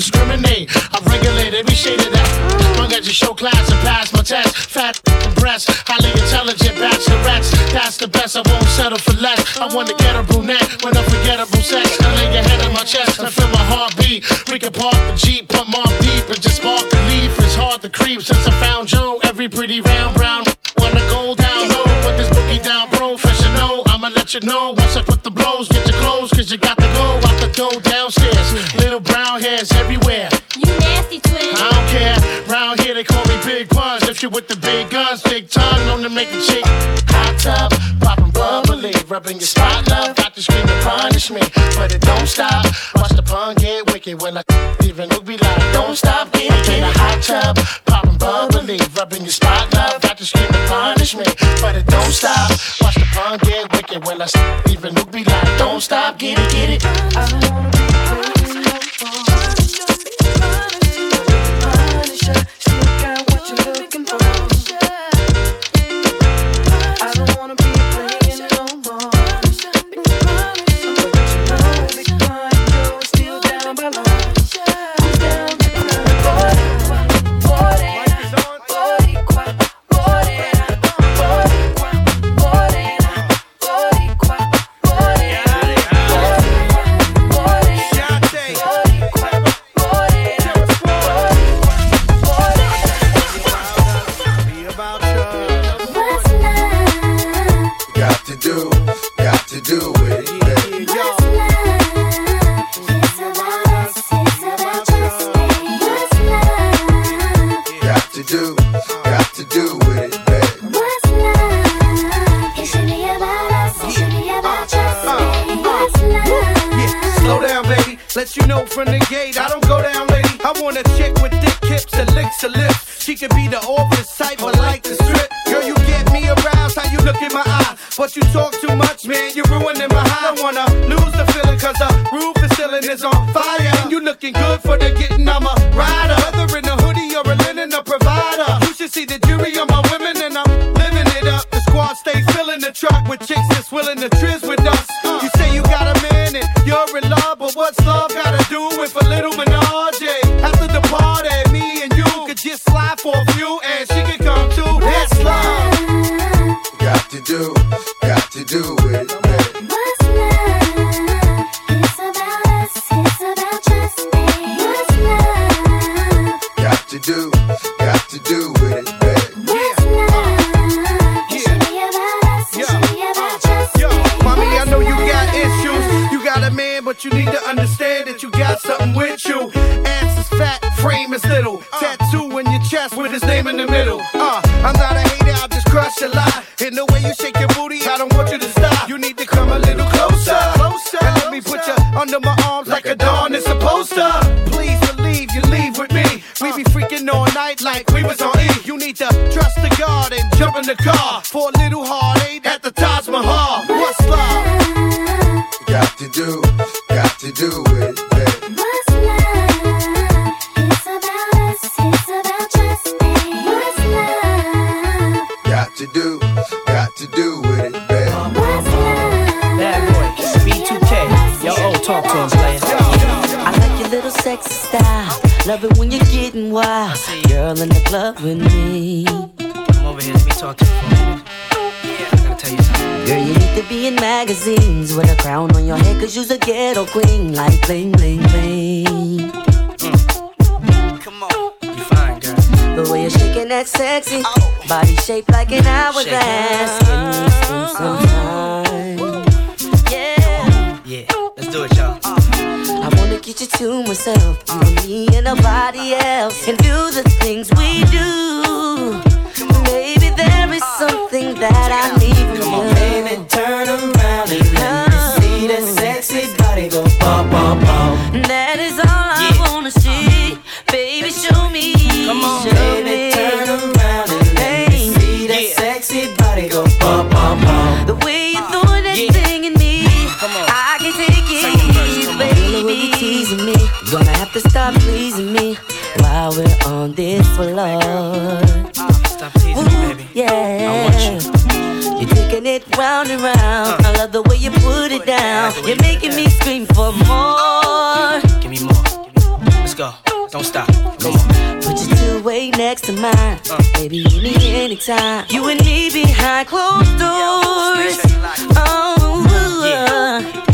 discriminate. I regulate every shade of that. Long as you show class and pass my test. Fat breasts, highly intelligent bachelorettes. That's the best. I won't settle for less. I wanna get a brunette with unforgettable sex. I lay your head on my chest and feel my heartbeat. We can park the jeep, put my deep and just spark the leaf. It's hard to creep since I found Joe. Every pretty round brown wanna go down low, but this boogie down professional. I'ma let you know once I put the blows, get your clothes, cause you got the go go downstairs. Little brown hairs everywhere. You nasty twin. I don't care. Round here they call me Big Buns. If you with the big guns, big time, known to make a chick hot tub, popping bubbly, rubbing your spot love. Got to scream and punish me, but it don't stop. Watch the pun get wicked when I even look be like, don't stop getting in a hot tub, popping bubbly, rubbing your spot love. Got to scream and punish me, but it don't stop. Watch the pun get wicked when I even look be like, don't stop, get it, get it. Uh-huh. Queen, like bling, bling, bling. Mm. Come on. You fine, girl. The way you're shaking that sexy oh. body shaped like an hourglass. Give me some, time. Yeah. Yeah, let's do it, y'all. Uh-huh. I wanna get you to myself, you and me and nobody else, and do the things we do. Maybe there is uh-huh. something that I on this floor. Stop teasing me, baby. Yeah. I want you. You're taking it round and round. Uh. I love the way you put it down. You're making me scream for more. Give me more. Let's go. Don't stop. Come on. Put your two way next to mine. Uh. Baby, you need anytime. You and me behind closed doors. Oh, Talk uh.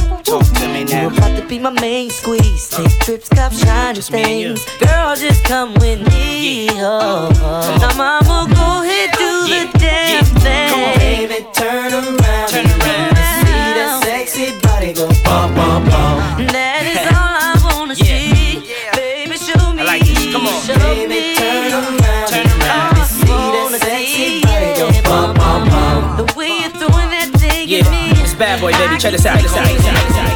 Be my main squeeze. Take trips, cop shiny things. Girl, just come with me. Oh, oh. Now, mama, go ahead, do Yeah. the damn thing. Come on, Baby, turn around Turn around. see that sexy body go bum, bum, bum. That is all I wanna Yeah. see. Baby, show me. I like this. Come on. Show Baby, me. turn around Turn around. see that sexy body go bum, bum, bum. The way you're throwing that thing Yeah, at me. it's bad boy, baby. Check this out. Check this out.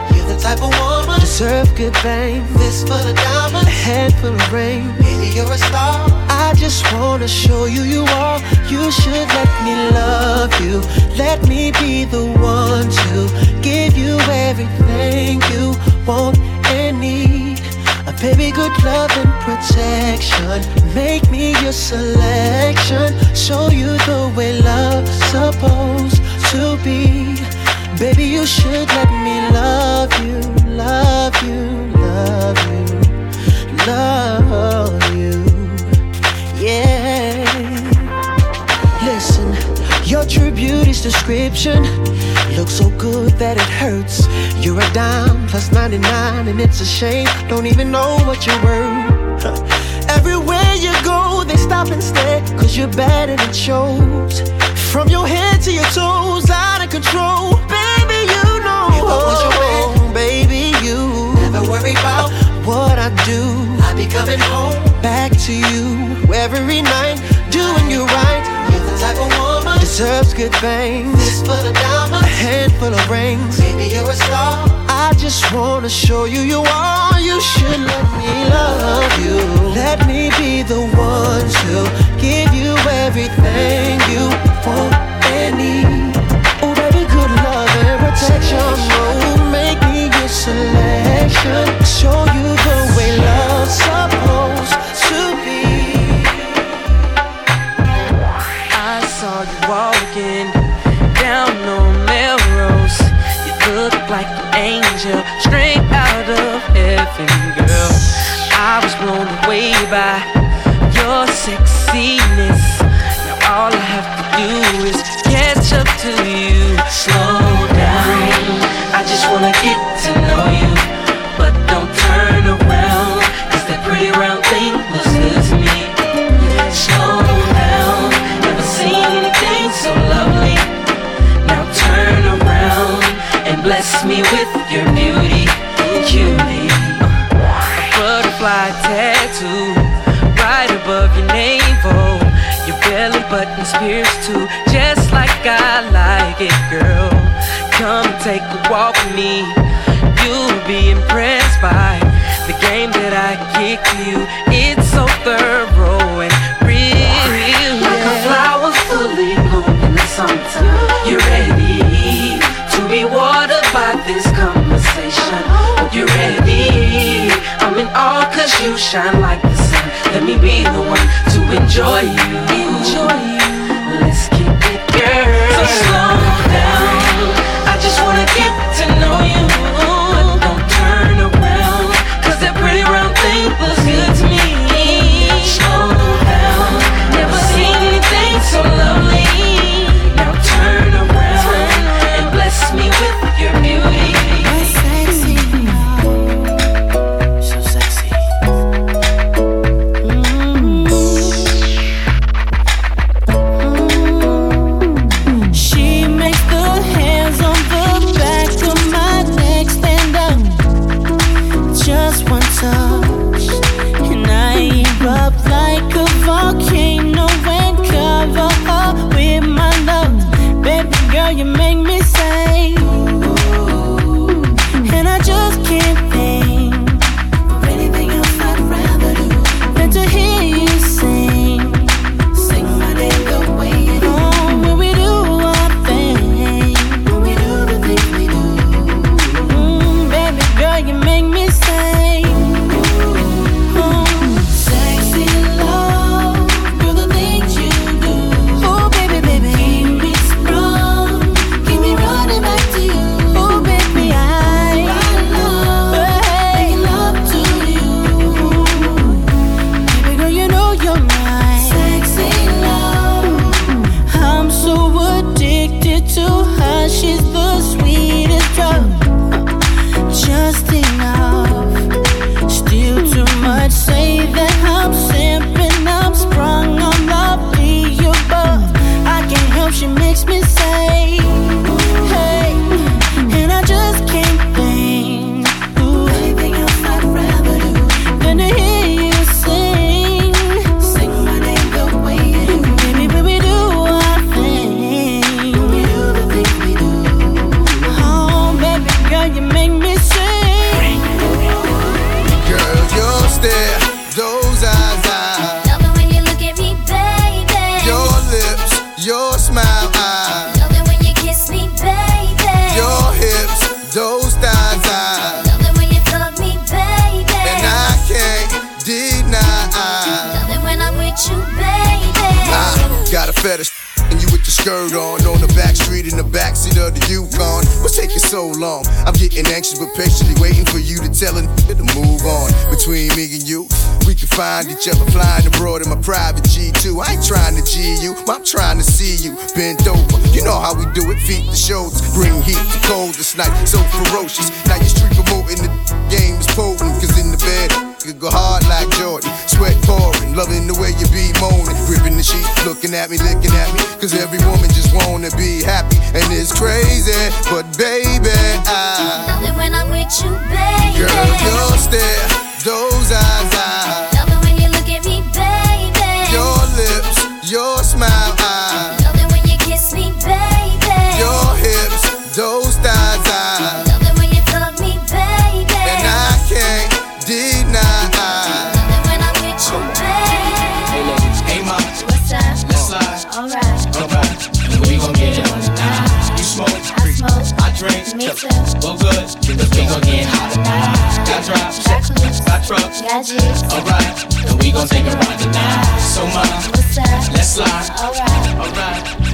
The type of woman deserve good things. This full of diamonds, a handful of rain. Baby, you're a star. I just wanna show you you are. You should let me love you. Let me be the one to give you everything you want and need. A baby, good love and protection. Make me your selection. Show you the way love's supposed to be. Baby, you should let me love you, love you, love you, love you. Yeah. Listen, your true beauty's description looks so good that it hurts. You're a dime plus 99, and it's a shame. Don't even know what you're worth. Everywhere you go, they stop and stare, cause you're and it shows. From your head to your toes, out of control. Worry about what I do. I be coming home back to you every night, doing you right. You're the type of woman deserves good things. This full of diamonds, a handful of rings. Baby, you're a star. I just wanna show you you are. You should let me love you. Let me be the one to give you everything you want and need. Oh, baby, good love and protection. Selection. Show you the way love's supposed to be. I saw you walking down on Melrose. You look like an angel straight out of heaven, girl. I was blown away by your sexiness. Now all I have to do is catch up to you. Your beauty, cutie. A butterfly tattoo right above your navel. Your belly button's pierced too, just like I like it, girl. Come take a walk with me. You'll be impressed by the game that I kick you. It's so thorough and real. Like a flower fully bloom in the summertime. You're ready to be watered by this conversation? Shine like the sun. Let me be the one to enjoy you. Enjoy you. This night. So ferocious. Now your street promoting the game is potent, cause in the bed. You go hard like Jordan, sweat pouring, loving the way you be moaning, gripping the sheet, looking at me, looking at me. Cause every woman just wanna be happy, and it's crazy. But baby, I, Love it when I'm with you, baby. girl, your stare, those eyes, I, gon' get hot tonight. Got drops, Got trucks. Alright, and we gon' take a ride tonight. So, up? let's slide. Alright. Alright,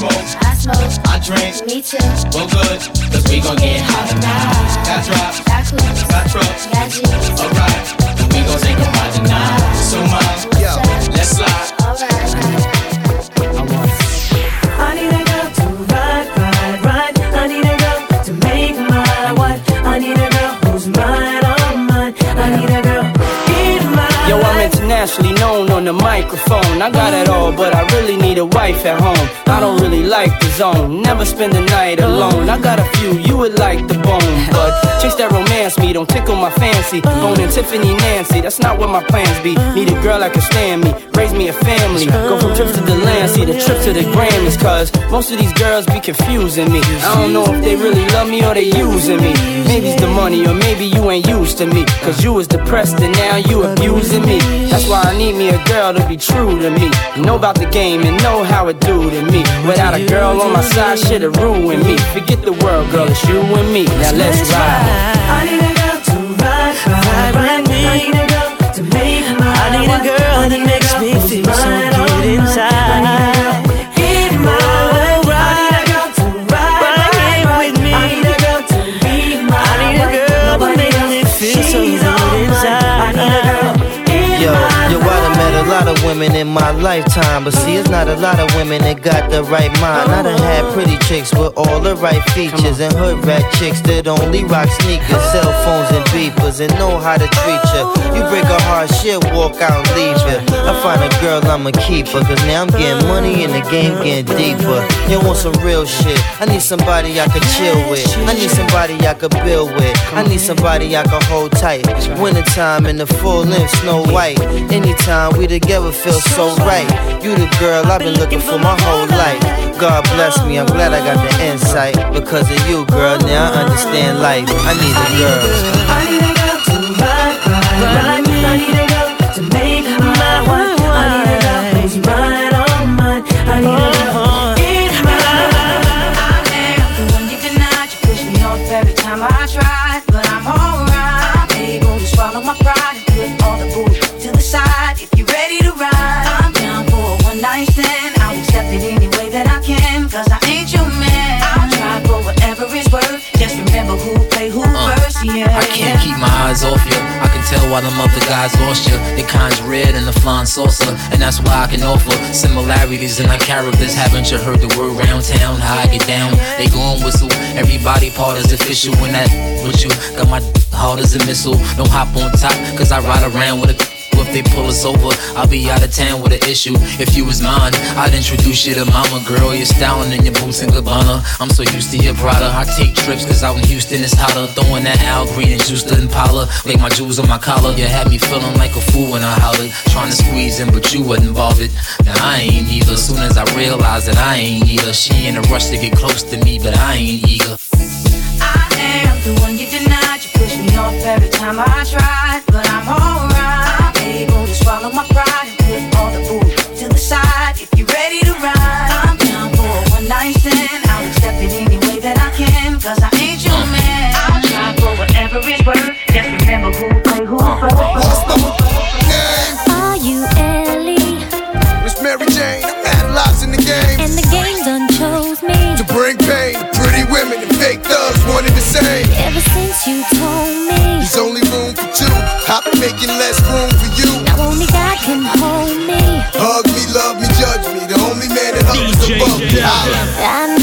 Smoke, I smoke. I drink. Me too. Well, good, cause we gon' get hot tonight. Got drops, Got clothes. got trucks. Got jeans. Alright, we gon' take 'em out tonight. So, mom, on the microphone. I got it all, but I really need a wife at home. I don't really like the zone, never spend the night alone. I got a few you would like the bone, but chase that romance me, don't tickle my fancy. Bone and Tiffany Nancy, that's not what my plans be. Need a girl that can stand me, raise me a family. Go from trips to the land, see the trip to the Grammys, cause most of these girls be confusing me. I don't know if they really love me or they using me. Maybe it's the money, or maybe you ain't used to me. Cause you was depressed and now you abusing me. That's why I need me a girl to be true to me. Know about the game and know how it do to me. Without a girl on my side, shit'll ruin me. Forget the world, girl, it's you and me. Now let's ride. I need a girl to ride, ride, ride me. I need a girl to make my I need a girl I my lifetime, but see, it's not a lot of women that got the right mind. I done had pretty chicks with all the right features, and hood rat chicks that only rock sneakers, cell phones, and beepers, and know how to treat ya. You break a heart, shit, walk out and leave ya. I find a girl, I'ma keep her, cause now I'm getting money and the game getting deeper. You want some real shit? I need somebody I could chill with. I need somebody I could build with. I need somebody I could hold tight. It's wintertime in the full length, Snow White. Anytime we together feel so right. You the girl I've been looking for my whole life. God bless me, I'm glad I got the insight. Because of you, girl, now I understand life. I need a girl. I need a girl to ride, ride, ride. I need a can't keep my eyes off you. I can tell why them other guys lost you. Your kind's red and the flying saucer, and that's why I can offer similarities in our characters. Haven't you heard the word round town? How I get down, they gon' whistle. Everybody part is official when that with you. Got my hard as a missile. Don't hop on top, cause I ride around with a. If they pull us over, I'll be out of town with an issue. If you was mine, I'd introduce you to mama girl. You're styling in your boots and Gabbana. I'm so used to your Prada. I take trips cause out in Houston it's hotter. Throwing that Al Green and juice to Impala. Like my jewels on my collar. You had me feeling like a fool when I hollered. Trying to squeeze in, but you wasn't bothered. Now I ain't either. Soon as I realized that I ain't either. She in a rush to get close to me, but I ain't eager. I am the one you denied. You push me off every time I try. But swallow my pride and put all the bull to the side. If you're ready to ride, I'm down for a one night stand. I'll accept it any way that I can. Cause I ain't your man. I'll try for whatever it's worth. Just remember who played who uh, first. Are you Ellie? Miss Mary Jane, I'm analyzing the game. And the game done chose me. To bring pain to pretty women and fake thugs, one and the same. Ever since you told me. There's only room for two. I've been making less room for you. Now only God can hold me. Hug me, love me, judge me. The only man that hugs above me. Holla. I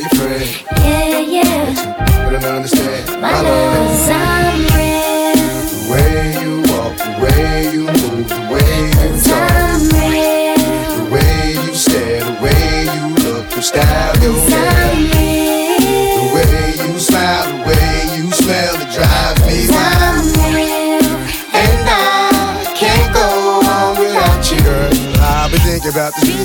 telling all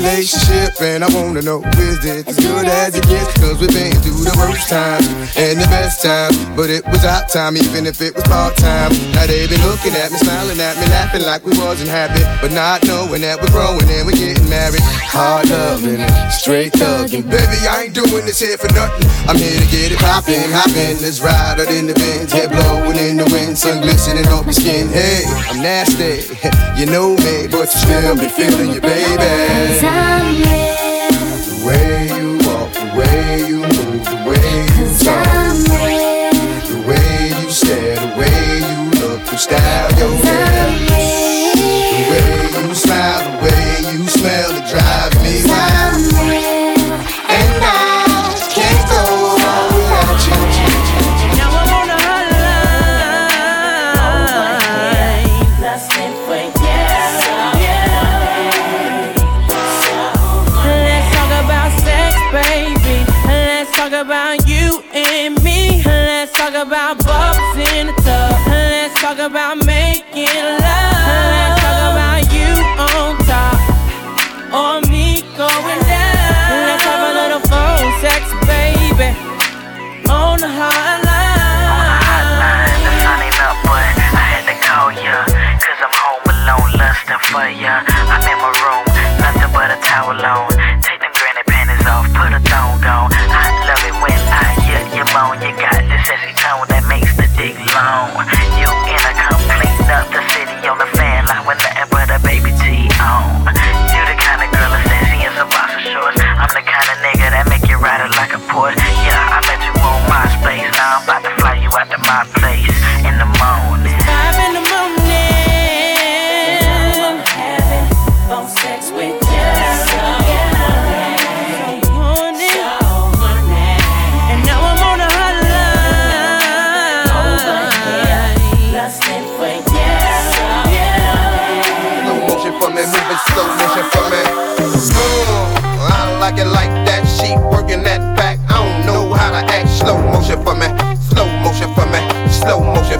relationship and I wanna know is it as good as it gets? Cause we've been through the worst times and the best times. But it was our time, even if it was part time. Now they been looking at me, smiling at me, laughing like we wasn't happy. But not knowing that we're growing and we're getting married. Hard loving, straight thugging. Baby, I ain't doing this here for nothing. I'm here to get it poppin', hoppin'. Let's ride out in the Benz, head blowing in the wind, sun glistening off your skin. Hey, I'm nasty, you know me, but you still be feeling your baby. The about bubbles in the tub. Let's talk about making love. Let's talk about you on top or me going down. Let's have a little phone sex, baby. On the hotline. The sun ain't up, but I had to call ya. Cause I'm home alone, lusting for ya. I'm in my room, nothing but a towel on.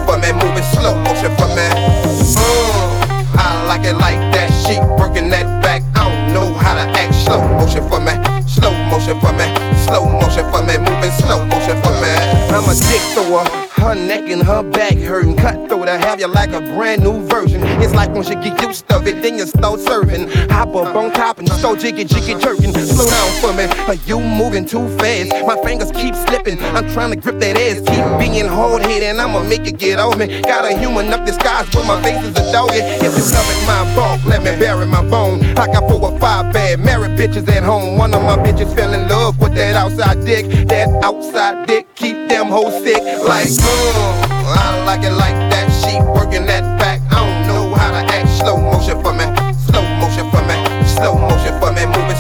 For me, moving slow motion for me. Mm, I like it like that. She working that back. I don't know how to act. Slow motion for me, slow motion for me, slow motion for me, moving slow motion for me. I'm a dick thrower. Neck and her back hurting. Cutthroat, I have you like a brand new version. It's like once you get used to it, then you start serving. Hop up on top and so jiggy jiggy jerking. Slow down for me, are you moving too fast? My fingers keep slipping. I'm trying to grip that ass, keep being hard headed, and I'ma make it get on me. Got a human up disguise, but my face is a doggy. If you loving my bulk, let me bury my bone. I got four or five bad married bitches at home. One of my bitches fell in love with that outside dick. That outside dick keep them hoes sick. Like, I like it like that. She working that back. I don't know how to act. Slow motion for me. Slow motion for me. Slow motion for me. Moving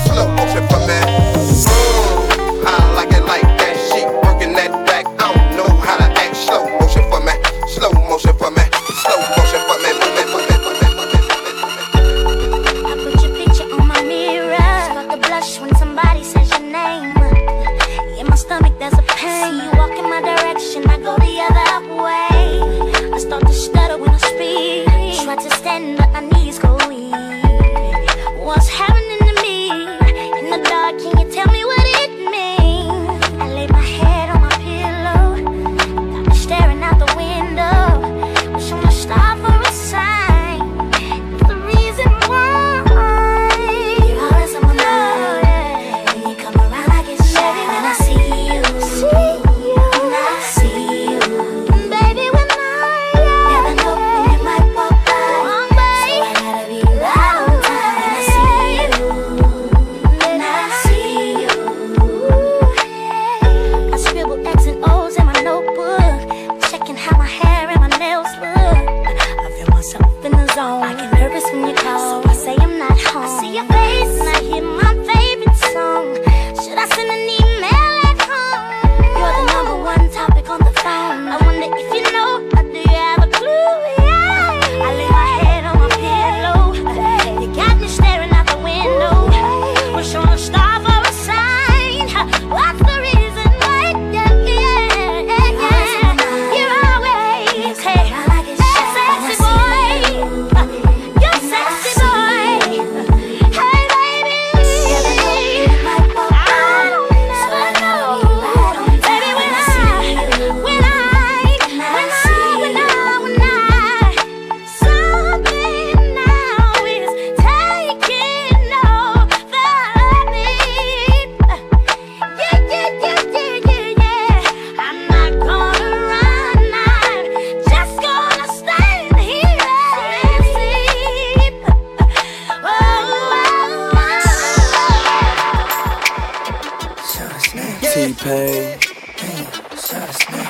T-Pain.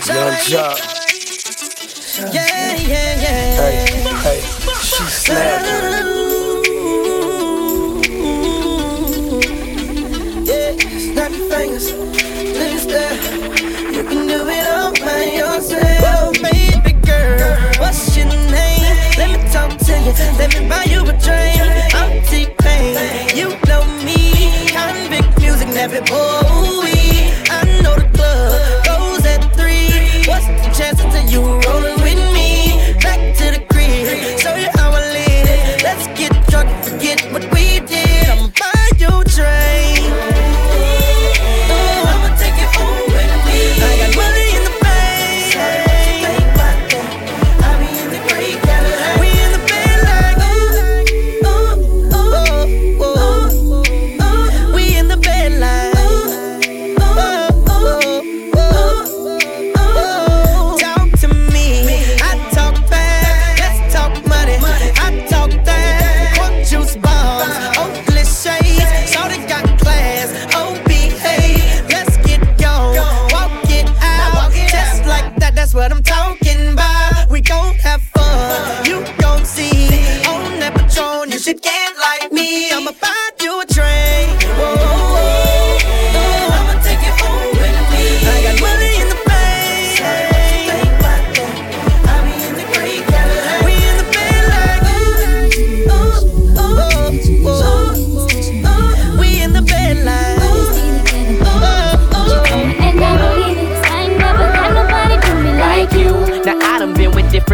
Young Jock. Yeah, yeah, yeah. Hey, hey, she snapping. Yeah, snap your fingers, please. You can do it all by yourself, baby girl. What's your name? Let me talk to you. Let me buy you a drink. I'm T-Pain. You know me. Convict music, never boy.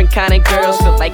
Different kind of girls. Feel like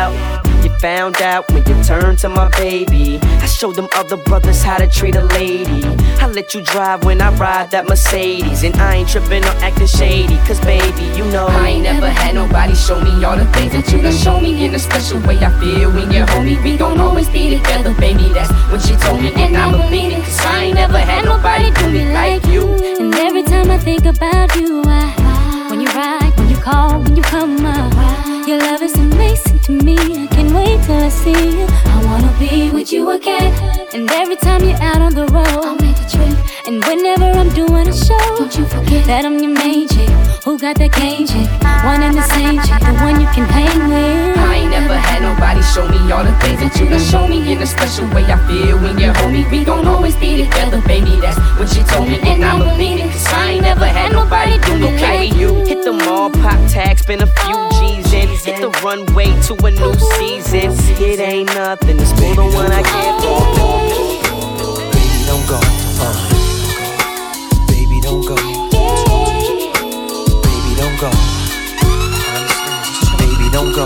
You found out when you turned to my baby. I showed them other brothers how to treat a lady. I let you drive when I ride that Mercedes. And I ain't tripping or acting shady. Cause baby, you know I ain't never had nobody show me all the things that you done show me in a special way. I feel when you're homie, we gon' always be together, baby. That's what she told me, and I believe it. Cause I ain't never had nobody do me like you. And every time I think about you, I, when you ride, when you call, when you come up, your love is amazing to me. I can't wait till I see you. I wanna be with you again. And every time you're out on the road, I'll make a trip. And whenever I'm doing a show, don't you forget that I'm your main chick. Who got that game chick? One and the same chick, the one you can hang with. I ain't never had nobody show me all the things that you done show me in a special way. I feel when you're homie, we gon' always be together, baby. That's what she told me, and I believe it. Cause I ain't never had nobody do me Okay, like you. hit the mall, pop tags, spend a few G's in. Hit the runway to a new season. It ain't nothing, it's more than what I get oh, don't go.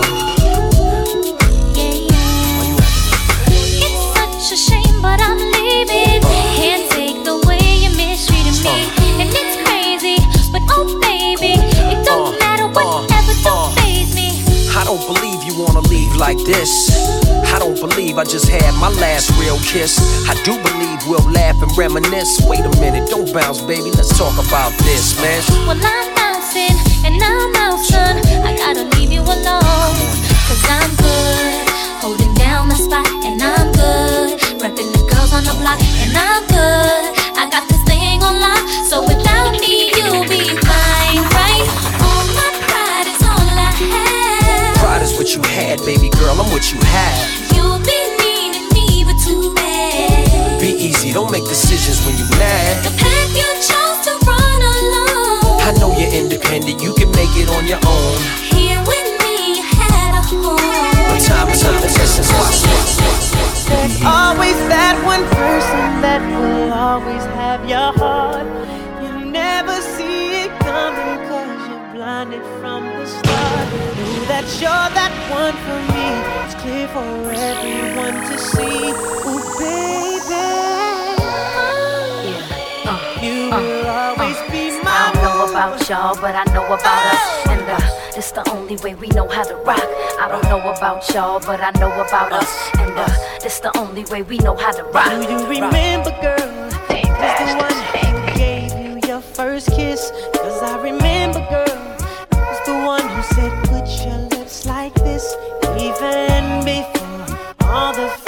It's such a shame, but I'm leaving. Can't take the way you mistreated me. And it's crazy, but oh baby, it don't uh, matter whatever, uh, don't uh. faze me. I don't believe you wanna leave like this. I don't believe I just had my last real kiss. I do believe we'll laugh and reminisce. Wait a minute, don't bounce, baby. Let's talk about this, man. Well, I'm bouncing and I'm son. I gotta leave you alone. Cause I'm good, holding down the spot, and I'm good. Repping the girls on the block, and I'm good. I got this thing on lock, so without me, you'll be fine, right? All my pride is all I have. Pride is what you had, baby girl. I'm what you have. You'll be needing me, but too bad. Be easy, don't make decisions when you mad. The path you chose to run alone. I know you're independent, you always have your heart. You never see it coming cause you're blinded from the start. Know that you're that one for me. It's clear for everyone to see. Ooh, baby. You will always be my about y'all, but I know about us. And uh, it's the only way we know how to rock. I don't know about y'all, but I know about us. And uh, it's the only way we know how to rock. Do you remember, girl? Was the one who gave you your first kiss? Cause I remember, girl, was the one who said, Put your lips like this, even before all the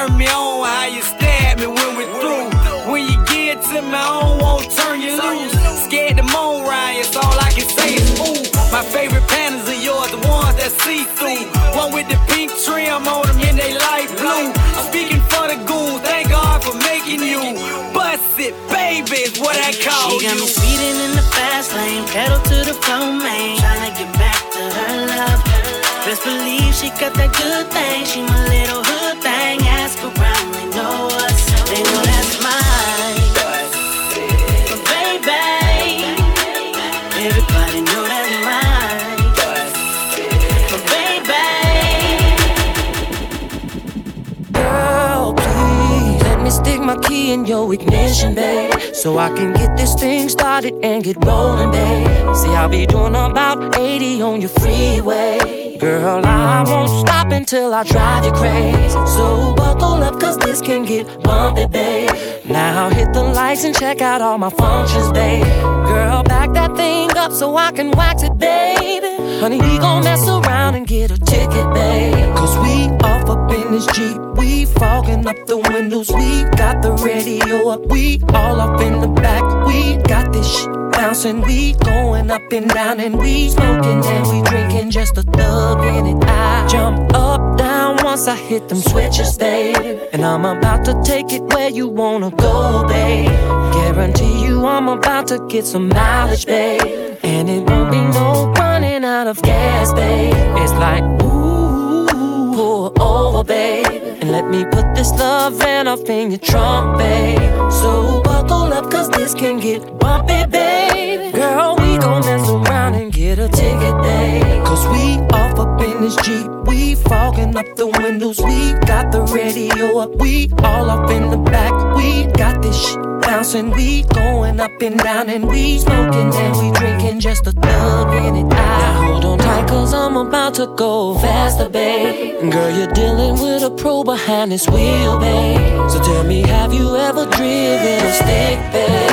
Turn me on how you stab me when we're through. When you get to me, I don't want turn you loose. Scared to moan, Ryan, so all I can say is ooh. My favorite panties are yours, the ones that see through. One with the pink trim on them and they light blue. I'm speaking for the goons, thank God for making you. Bust it, baby, is what I call you. She got me speeding in the fast lane, pedal to the floor, man. Tryna get back to her love. Best believe she got that good thing. She my little in your ignition, babe. So I can get this thing started and get rolling, babe. See, I'll be doing about 80 on your freeway. Girl, I won't stop until I drive you crazy. So buckle up, cause this can get bumpy, babe. Now hit the lights and check out all my functions, babe. Girl, back that thing up so I can wax it, baby. Honey, we gon' mess around and get a ticket, babe. Cause we off up in this Jeep. We fogging up the windows. We got the radio up. We all up in the back. We got this shit bouncing. We going up and down and we smoking and we drinking just a thug in it. I jump up, down once I hit them switches, babe. And I'm about to take it where you wanna go, babe. Guarantee you I'm about to get some mileage, babe. And it won't be no out of gas, babe. It's like, ooh, pull over, babe. And let me put this love van off in your trunk, babe. So buckle up, cause this can get bumpy, babe. Girl, we gon' mess around and a ticket. Cause we off up in this Jeep. We fogging up the windows. We got the radio up. We all up in the back. We got this shit bouncing. We going up and down and we smoking and we drinking just a thug in it. Now hold on tight, cause I'm about to go faster, babe. Girl, you're dealing with a pro behind this wheel, babe. So tell me, have you ever driven a stick, babe?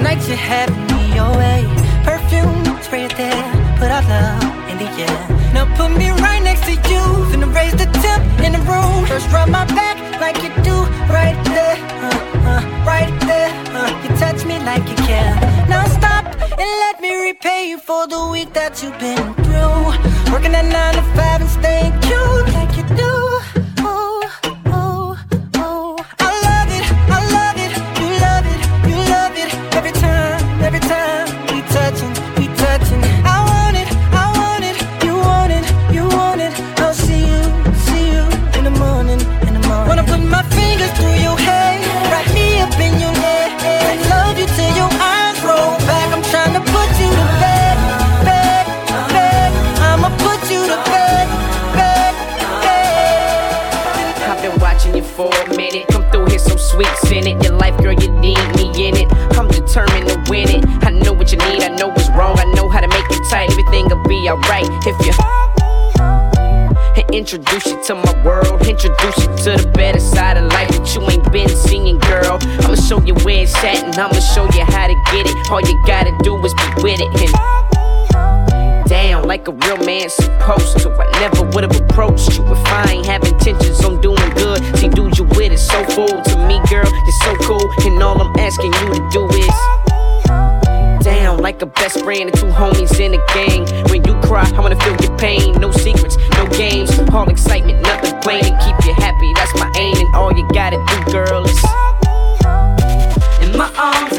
Tonight you're having me your way. Perfume, spray it there, put our love in the air. Now put me right next to you, finna raise the temp in the room. First rub my back like you do, right there, uh, uh, right there. Uh, you touch me like you care. Now stop and let me repay you for the week that you've been through. Working at nine to five and staying cute like you do. Introduce you to my world. Introduce you to the better side of life that you ain't been seeing, girl. I'ma show you where it's at and I'ma show you how to get it. All you gotta do is be with it. And down like a real man supposed to. I never would have approached you if I ain't have intentions on doing good. See, dude, you with it so full to me, girl. You're so cool, and all I'm asking you to do is like a best friend and two homies in a gang. When you cry, I wanna feel your pain. No secrets, no games, all excitement, nothing plain. And keep you happy, that's my aim. And all you gotta do, girl, is In my arms,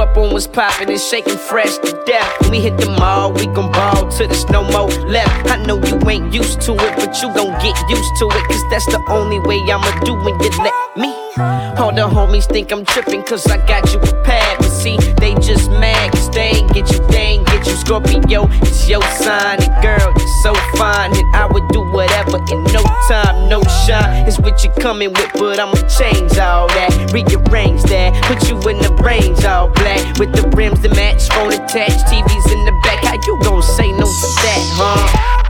up on what's popping and shaking fresh to death. When we hit the mall, we gon' ball till there's no more left. I know you ain't used to it, but you gon' get used to it. Cause that's the only way I'ma do when you let me. All the homies think I'm tripping cause I got you prepared. But see, they just mad cause they ain't get you, they ain't get you. Scorpio, it's your sign. And girl, you're so fine. And I would do whatever in no time, no shine. It's what you coming with, but I'ma change all that. Rearrange that, put you in the range all black. With the rims that match, phone attached, TVs in the back. How you gon' say no to that, huh?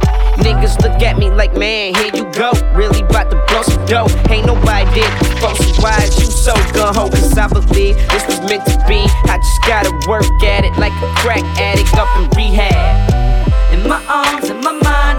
Niggas look at me like, man, here you go. Really bout to blow some dough. Ain't nobody did before, why is you so gun ho? Cause I believe this was meant to be. I just gotta work at it like a crack addict up in rehab. In my arms, in my mind,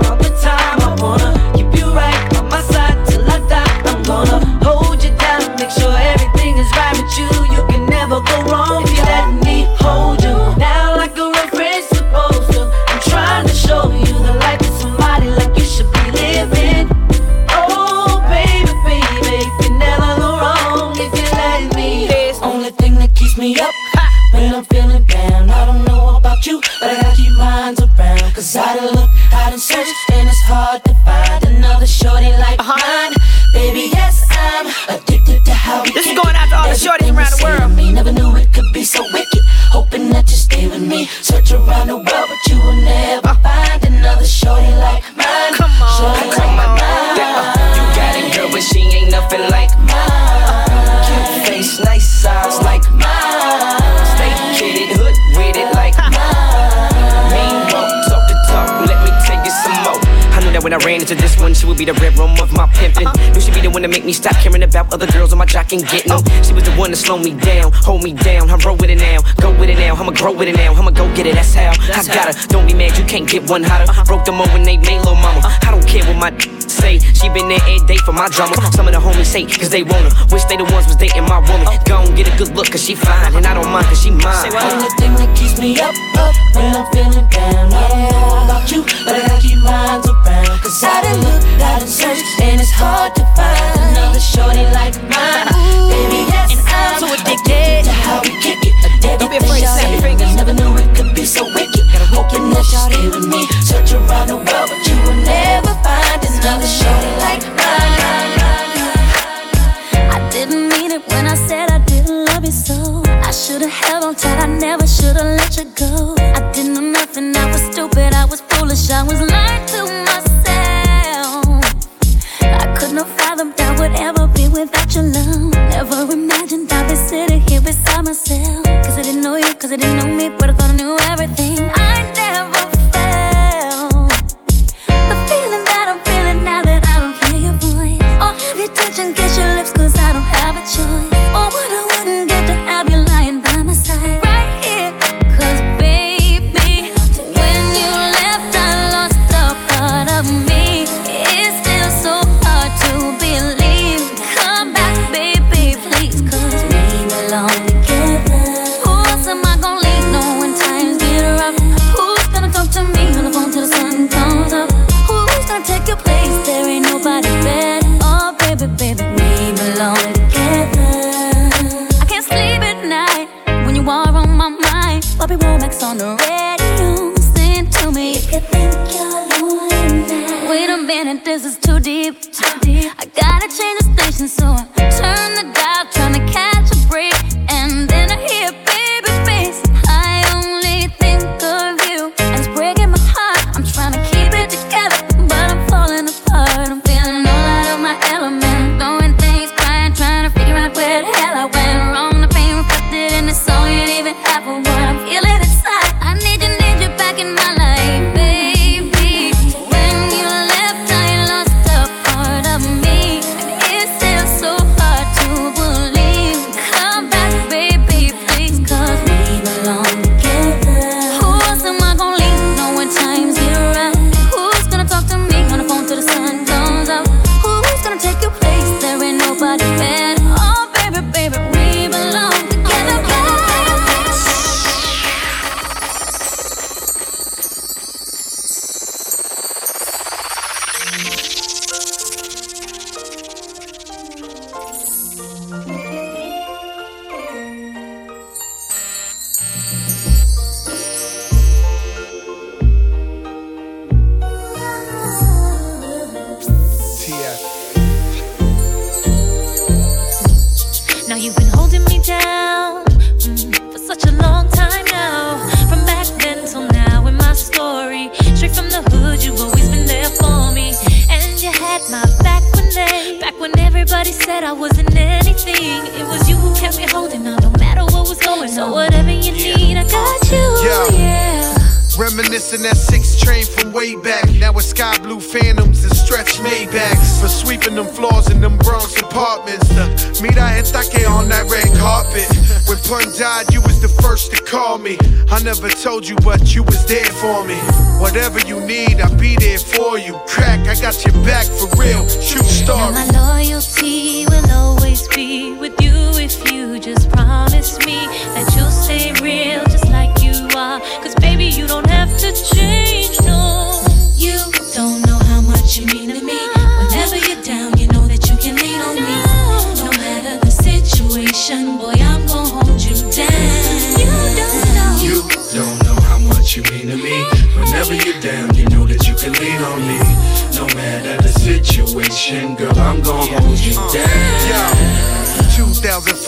one to make me stop caring about other girls on my jock and getting them. She was the one to slow me down, hold me down. I'm roll with it now, go with it now. I'ma grow with it now, I'ma go get it. That's how I got her. Don't be mad, you can't get one hotter. Broke them over when they made little mama. I don't care what my say. She been there every day for my drama. Some of the homies say, cause they want her. Wish they the ones was dating my woman. Go and get a good look, cause she fine. And I don't mind, cause she mine. Only thing that keeps me up, up when I'm feeling down. I don't know about you, but I keep minds around. Cause I done look, I done searched, and it's hard to find another shorty like mine. Ooh, Baby, yes, I'm so addicted to how we kick it. Don't be afraid to snap your fingers. Never knew it could be so wicked. Hoping that you stay with me. Search around the world, but you will never find another like mine. I didn't mean it when I said I didn't love you so. I should've held on tight, I never should've let you go. I didn't know nothing, I was stupid, I was foolish, I was lying to myself. I could not fathom that would ever be without your love. Never imagined I'd be sitting here beside myself. Cause I didn't know you, cause I didn't know me,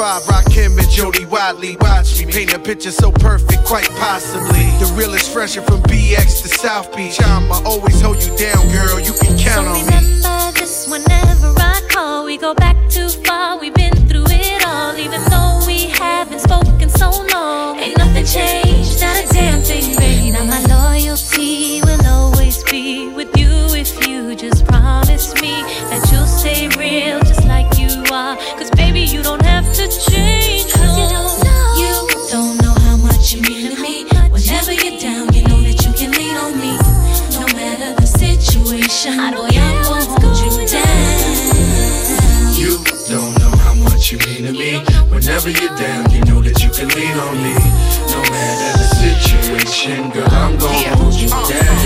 five, Rakim and Jody Watley. Watch me paint a picture so perfect, quite possibly. The realest fresher from BX to South Beach. I'ma always hold you down, girl. You can count so on remember me. Remember this whenever I call, we go back Whenever you're down, you know that you can lean on me. No matter the situation, girl, I'm gonna hold you down.